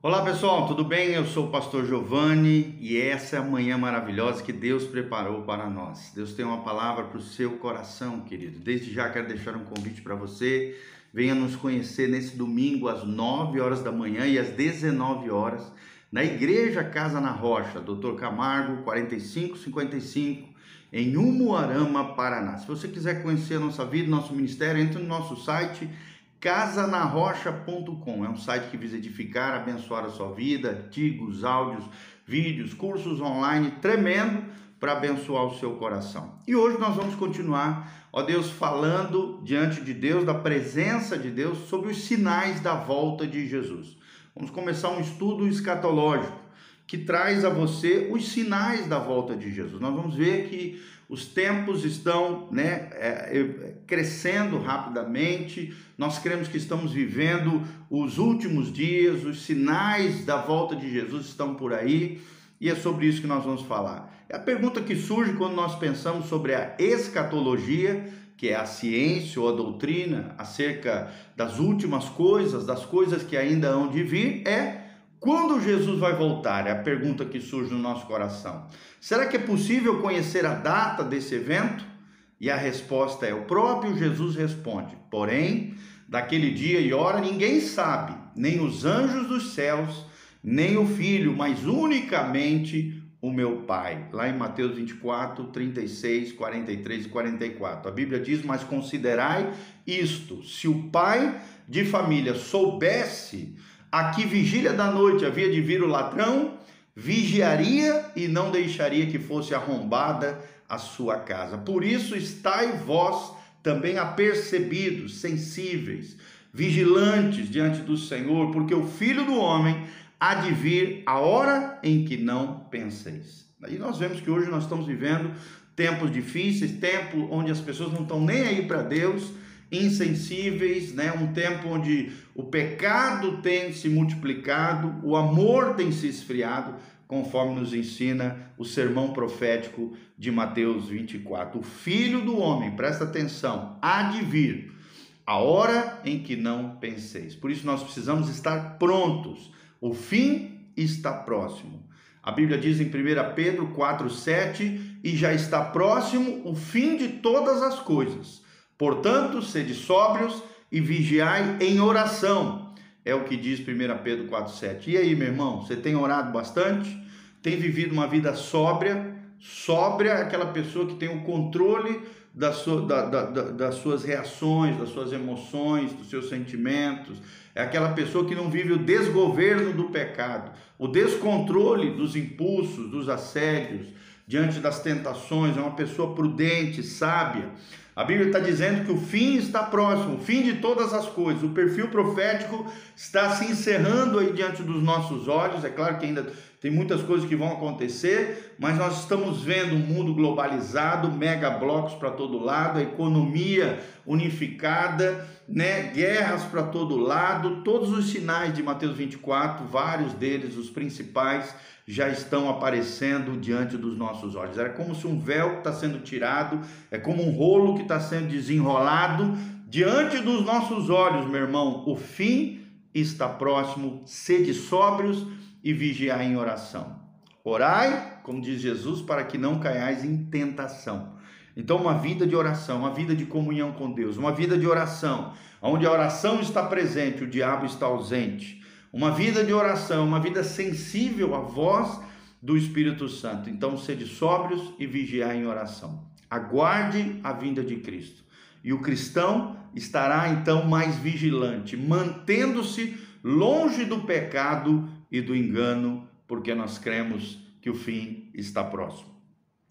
Olá pessoal, tudo bem? Eu sou o pastor Giovanni e essa é a manhã maravilhosa que Deus preparou para nós. Deus tem uma palavra para o seu coração, querido. Desde já quero deixar um convite para você. Venha nos conhecer nesse domingo às 9 horas da manhã e às 19 horas na Igreja Casa na Rocha, Dr. Camargo, 4555, em Umuarama, Paraná. Se você quiser conhecer a nossa vida, nosso ministério, entre no nosso site casanarrocha.com. É um site que visa edificar, abençoar a sua vida, artigos, áudios, vídeos, cursos online, tremendo para abençoar o seu coração. E hoje nós vamos continuar, ó Deus, falando diante de Deus, da presença de Deus, sobre os sinais da volta de Jesus. Vamos começar um estudo escatológico que traz a você os sinais da volta de Jesus. Nós vamos ver que os tempos estão né, é, crescendo rapidamente, nós cremos que estamos vivendo os últimos dias, os sinais da volta de Jesus estão por aí, e é sobre isso que nós vamos falar. É a pergunta que surge quando nós pensamos sobre a escatologia, que é a ciência ou a doutrina acerca das últimas coisas, das coisas que ainda hão de vir, é quando Jesus vai voltar? É a pergunta que surge no nosso coração. Será que é possível conhecer a data desse evento? E a resposta é: o próprio Jesus responde. Porém, daquele dia e hora ninguém sabe, nem os anjos dos céus, nem o filho, mas unicamente o meu Pai. Lá em Mateus 24, 36, 43 e 44. A Bíblia diz: Mas considerai isto: se o pai de família soubesse a que vigília da noite havia de vir o ladrão, vigiaria e não deixaria que fosse arrombada a sua casa. Por isso estai vós também apercebidos, sensíveis, vigilantes diante do Senhor, porque o Filho do homem há de vir a hora em que não penseis. Aí nós vemos que hoje nós estamos vivendo tempos difíceis, tempo onde as pessoas não estão nem aí para Deus, insensíveis, né? Um tempo onde o pecado tem se multiplicado, o amor tem se esfriado, conforme nos ensina o sermão profético de Mateus 24. O filho do homem, presta atenção, há de vir a hora em que não penseis. Por isso nós precisamos estar prontos. O fim está próximo. A Bíblia diz em 1 Pedro 4:7 e já está próximo o fim de todas as coisas. Portanto, sede sóbrios e vigiai em oração. É o que diz 1 Pedro 4,7. E aí, meu irmão, você tem orado bastante? Tem vivido uma vida sóbria? Sóbria é aquela pessoa que tem o controle da da, das suas reações, das suas emoções, dos seus sentimentos. É aquela pessoa que não vive o desgoverno do pecado, o descontrole dos impulsos, dos assédios, diante das tentações. É uma pessoa prudente, sábia. A Bíblia está dizendo que o fim está próximo, o fim de todas as coisas. O perfil profético está se encerrando aí diante dos nossos olhos. É claro que ainda tem muitas coisas que vão acontecer, mas nós estamos vendo um mundo globalizado, mega blocos para todo lado, a economia unificada, né? guerras para todo lado, todos os sinais de Mateus 24, vários deles, os principais, já estão aparecendo diante dos nossos olhos. É como se um véu está sendo tirado, é como um rolo que está sendo desenrolado diante dos nossos olhos, meu irmão. O fim está próximo. Sede sóbrios e vigiai em oração. Orai, como diz Jesus, para que não caiais em tentação. Então, uma vida de oração, uma vida de comunhão com Deus, uma vida de oração, onde a oração está presente, o diabo está ausente uma vida de oração, uma vida sensível à voz do Espírito Santo. Então, sede sóbrios e vigiai em oração. Aguarde a vinda de Cristo. E o cristão estará então mais vigilante, mantendo-se longe do pecado e do engano, porque nós cremos que o fim está próximo.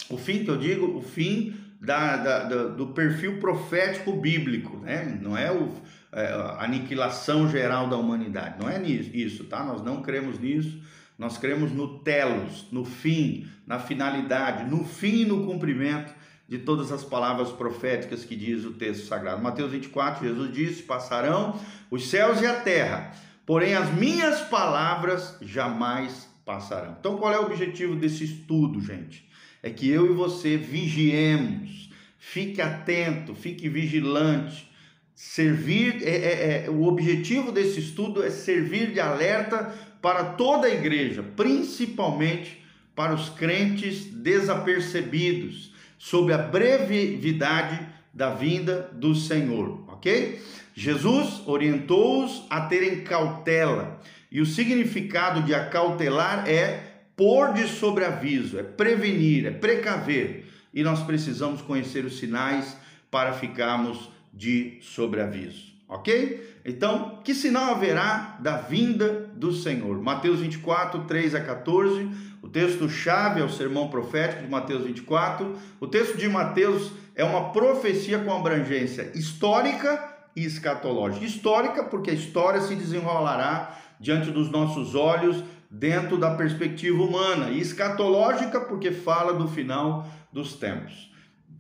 O fim que eu digo, o fim da, da, da, do perfil profético bíblico, né? não é o, é, a aniquilação geral da humanidade, não é isso, tá? Nós não cremos nisso, nós cremos no telos, no fim, na finalidade, no fim e no cumprimento de todas as palavras proféticas que diz o texto sagrado. Mateus 24, Jesus disse: Passarão os céus e a terra, porém as minhas palavras jamais passarão. Então, qual é o objetivo desse estudo, gente? é que eu e você vigiemos, fique atento, fique vigilante, servir, é, é, é, o objetivo desse estudo é servir de alerta para toda a igreja, principalmente para os crentes desapercebidos, sobre a brevidade da vinda do Senhor, ok? Jesus orientou-os a terem cautela, e o significado de acautelar é pôr de sobreaviso, é prevenir, é precaver, e nós precisamos conhecer os sinais para ficarmos de sobreaviso, ok? Então, que sinal haverá da vinda do Senhor? Mateus 24, 3 a 14. O texto-chave é o sermão profético de Mateus 24. O texto de Mateus é uma profecia com abrangência histórica e escatológica. Histórica, porque a história se desenrolará diante dos nossos olhos, dentro da perspectiva humana. E escatológica, porque fala do final dos tempos.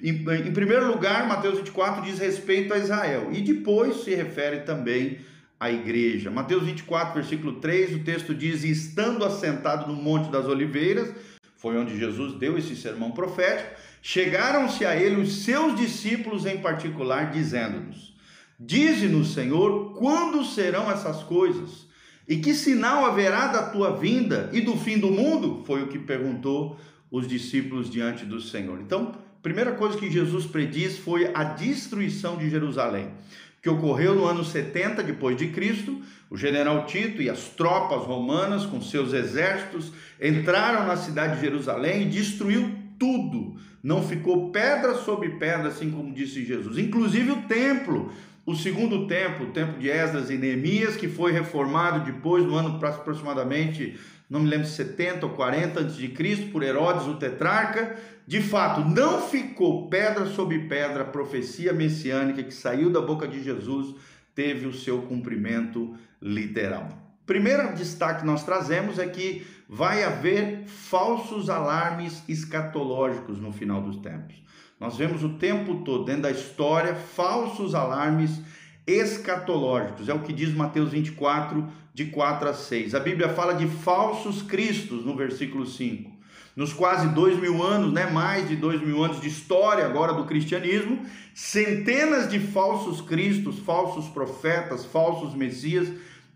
Em, em, primeiro lugar, Mateus 24 diz respeito a Israel e depois se refere também à igreja. Mateus 24, versículo 3, o texto diz: Estando assentado no Monte das Oliveiras, foi onde Jesus deu esse sermão profético, chegaram-se a ele os seus discípulos em particular, dizendo-nos: Dize-nos, Senhor, quando serão essas coisas? E que sinal haverá da tua vinda e do fim do mundo? Foi o que perguntou os discípulos diante do Senhor. Então, primeira coisa que Jesus prediz foi a destruição de Jerusalém, que ocorreu no ano 70 depois de Cristo. O general Tito e as tropas romanas com seus exércitos entraram na cidade de Jerusalém e destruiu tudo. Não ficou pedra sobre pedra, assim como disse Jesus. Inclusive o templo, o segundo templo, o templo de Esdras e Neemias, que foi reformado depois, no ano aproximadamente não me lembro 70 ou 40 antes de Cristo, por Herodes o tetrarca. De fato, não ficou pedra sobre pedra a profecia messiânica que saiu da boca de Jesus teve o seu cumprimento literal. Primeiro destaque que nós trazemos é que vai haver falsos alarmes escatológicos no final dos tempos. Nós vemos o tempo todo dentro da história falsos alarmes escatológicos. É o que diz Mateus 24, de 4 a 6. A Bíblia fala de falsos cristos no versículo 5. Nos quase dois mil anos, né, mais de dois mil anos de história agora do cristianismo, centenas de falsos cristos, falsos profetas, falsos messias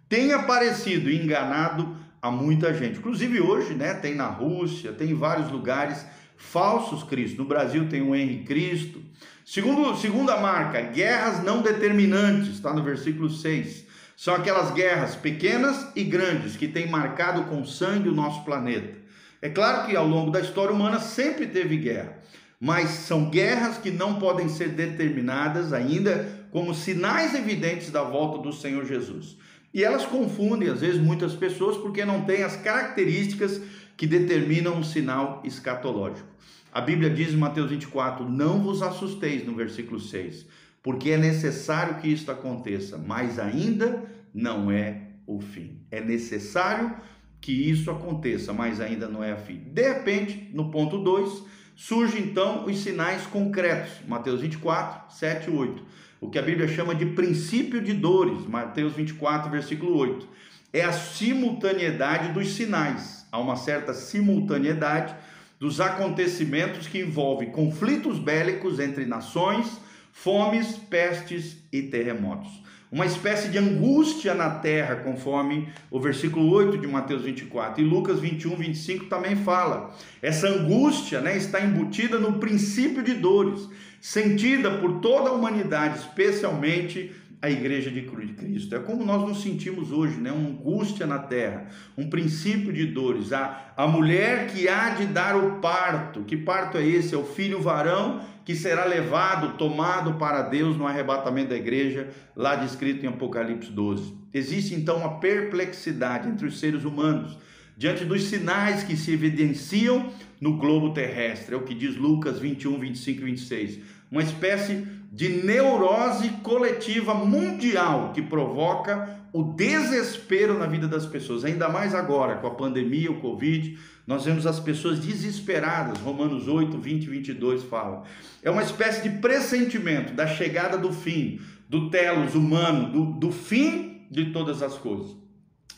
têm aparecido e enganado a muita gente. Inclusive hoje, né, tem na Rússia, tem em vários lugares falsos cristos. No Brasil tem o Henrique Cristo. Segundo, segunda marca, guerras não determinantes, está no versículo 6. São aquelas guerras pequenas e grandes que têm marcado com sangue o nosso planeta. É claro que ao longo da história humana sempre teve guerra, mas são guerras que não podem ser determinadas ainda como sinais evidentes da volta do Senhor Jesus. E elas confundem, às vezes, muitas pessoas porque não têm as características que determinam um sinal escatológico. A Bíblia diz em Mateus 24: Não vos assusteis, no versículo 6, porque é necessário que isto aconteça, mas ainda não é o fim. É necessário que isso aconteça, mas ainda não é o fim. De repente, no ponto 2, surgem então os sinais concretos. Mateus 24, 7 e 8. O que a Bíblia chama de princípio de dores. Mateus 24, versículo 8. É a simultaneidade dos sinais há uma certa simultaneidade dos acontecimentos que envolvem conflitos bélicos entre nações, fomes, pestes e terremotos. Uma espécie de angústia na terra, conforme o versículo 8 de Mateus 24. E Lucas 21, 25 também fala. Essa angústia né, está embutida no princípio de dores, sentida por toda a humanidade, especialmente a igreja de Cristo. É como nós nos sentimos hoje, né? Uma angústia na terra, um princípio de dores. A, a mulher que há de dar o parto. Que parto é esse? É o filho varão que será levado, tomado para Deus no arrebatamento da igreja, lá descrito em Apocalipse 12. Existe então uma perplexidade entre os seres humanos diante dos sinais que se evidenciam no globo terrestre. É o que diz Lucas 21, 25 e 26. Uma espécie de neurose coletiva mundial que provoca o desespero na vida das pessoas, ainda mais agora com a pandemia, o Covid, nós vemos as pessoas desesperadas. Romanos 8, 20 e 22 fala. É uma espécie de pressentimento da chegada do fim, do telos humano, do, do fim de todas as coisas.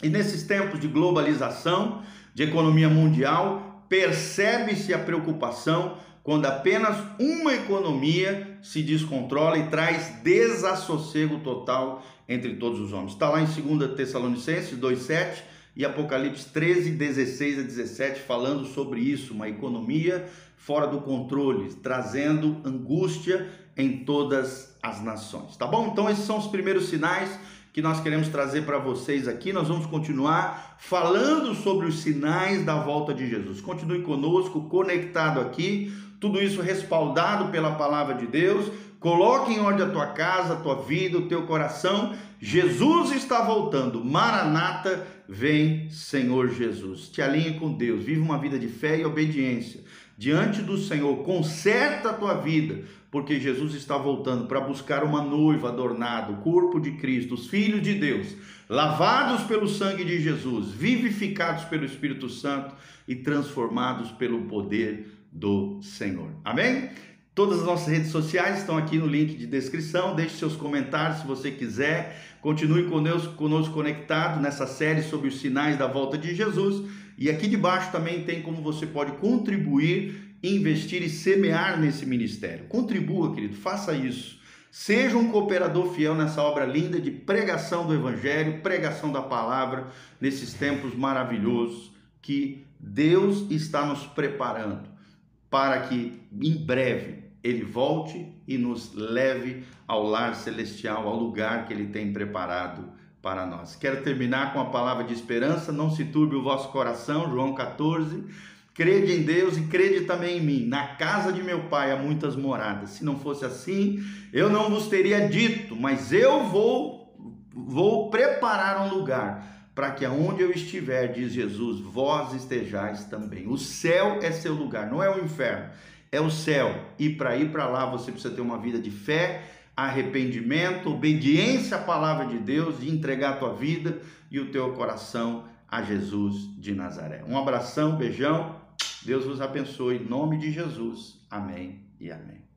E nesses tempos de globalização, de economia mundial, percebe-se a preocupação quando apenas uma economia se descontrola e traz desassossego total entre todos os homens. Está lá em 2 Tessalonicenses 2,7 e Apocalipse 13, 16 a 17, falando sobre isso, uma economia fora do controle, trazendo angústia em todas as nações. Tá bom? Então, esses são os primeiros sinais que nós queremos trazer para vocês aqui. Nós vamos continuar falando sobre os sinais da volta de Jesus. Continue conosco, conectado aqui, tudo isso respaldado pela palavra de Deus. Coloque em ordem a tua casa, a tua vida, o teu coração. Jesus está voltando. Maranata, vem, Senhor Jesus. Te alinhe com Deus. Vive uma vida de fé e obediência diante do Senhor. Conserta a tua vida porque Jesus está voltando para buscar uma noiva adornada, o corpo de Cristo, os filhos de Deus, lavados pelo sangue de Jesus, vivificados pelo Espírito Santo e transformados pelo poder do Senhor. Amém? Todas as nossas redes sociais estão aqui no link de descrição. Deixe seus comentários se você quiser. Continue conosco, conosco conectado nessa série sobre os sinais da volta de Jesus. E aqui debaixo também tem como você pode contribuir investir e semear nesse ministério. Contribua, querido, faça isso. Seja um cooperador fiel nessa obra linda de pregação do Evangelho, pregação da palavra, nesses tempos maravilhosos que Deus está nos preparando para que em breve Ele volte e nos leve ao lar celestial, ao lugar que Ele tem preparado para nós. Quero terminar com a palavra de esperança, não se turbe o vosso coração, João 14. Crede em Deus e crede também em mim. Na casa de meu pai há muitas moradas. Se não fosse assim, eu não vos teria dito, mas eu vou vou preparar um lugar para que aonde eu estiver, diz Jesus, vós estejais também. O céu é seu lugar, não é o inferno, é o céu. E para ir para lá você precisa ter uma vida de fé, arrependimento, obediência à palavra de Deus e entregar a tua vida e o teu coração a Jesus de Nazaré. Um abração, beijão. Deus vos abençoe. Em nome de Jesus. Amém e amém.